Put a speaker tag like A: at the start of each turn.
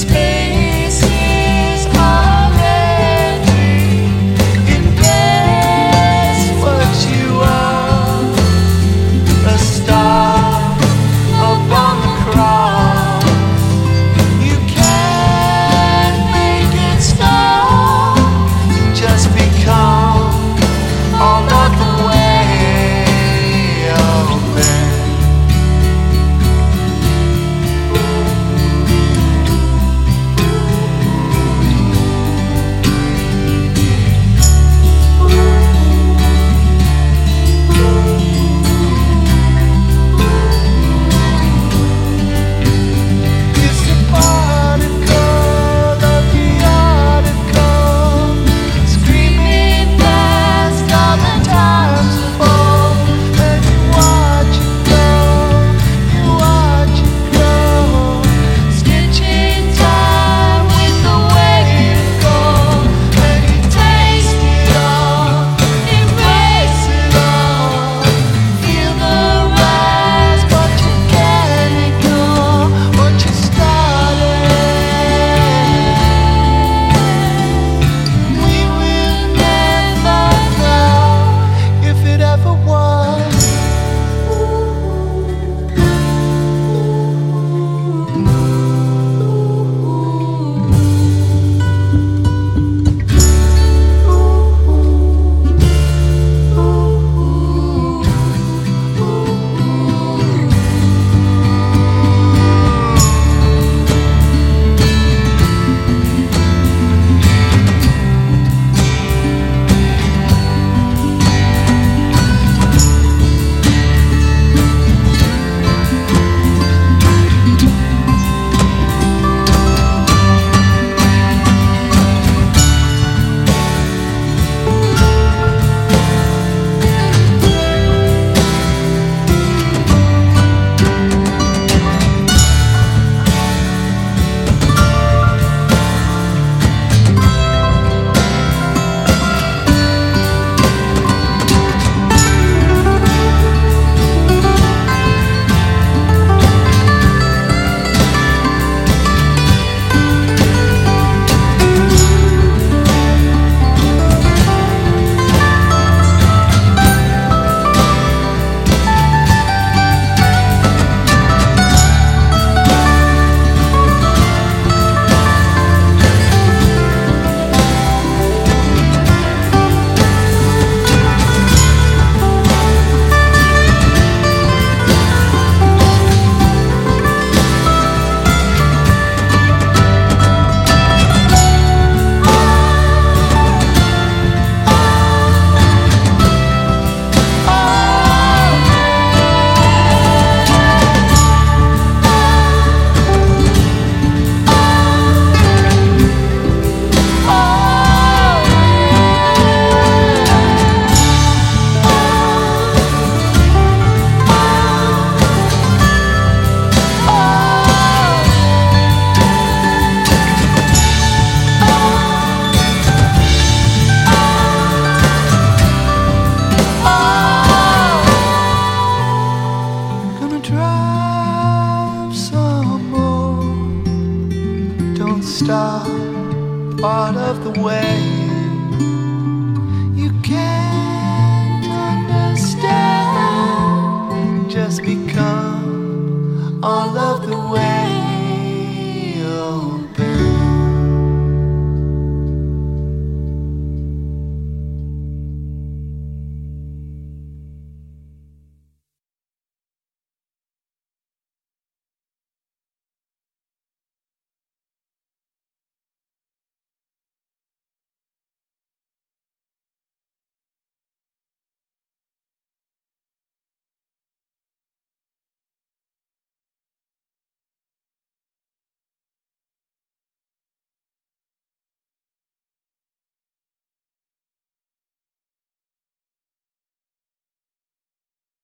A: space. drive some more. Don't stop part of the way. You can't understand. Just become all of the way.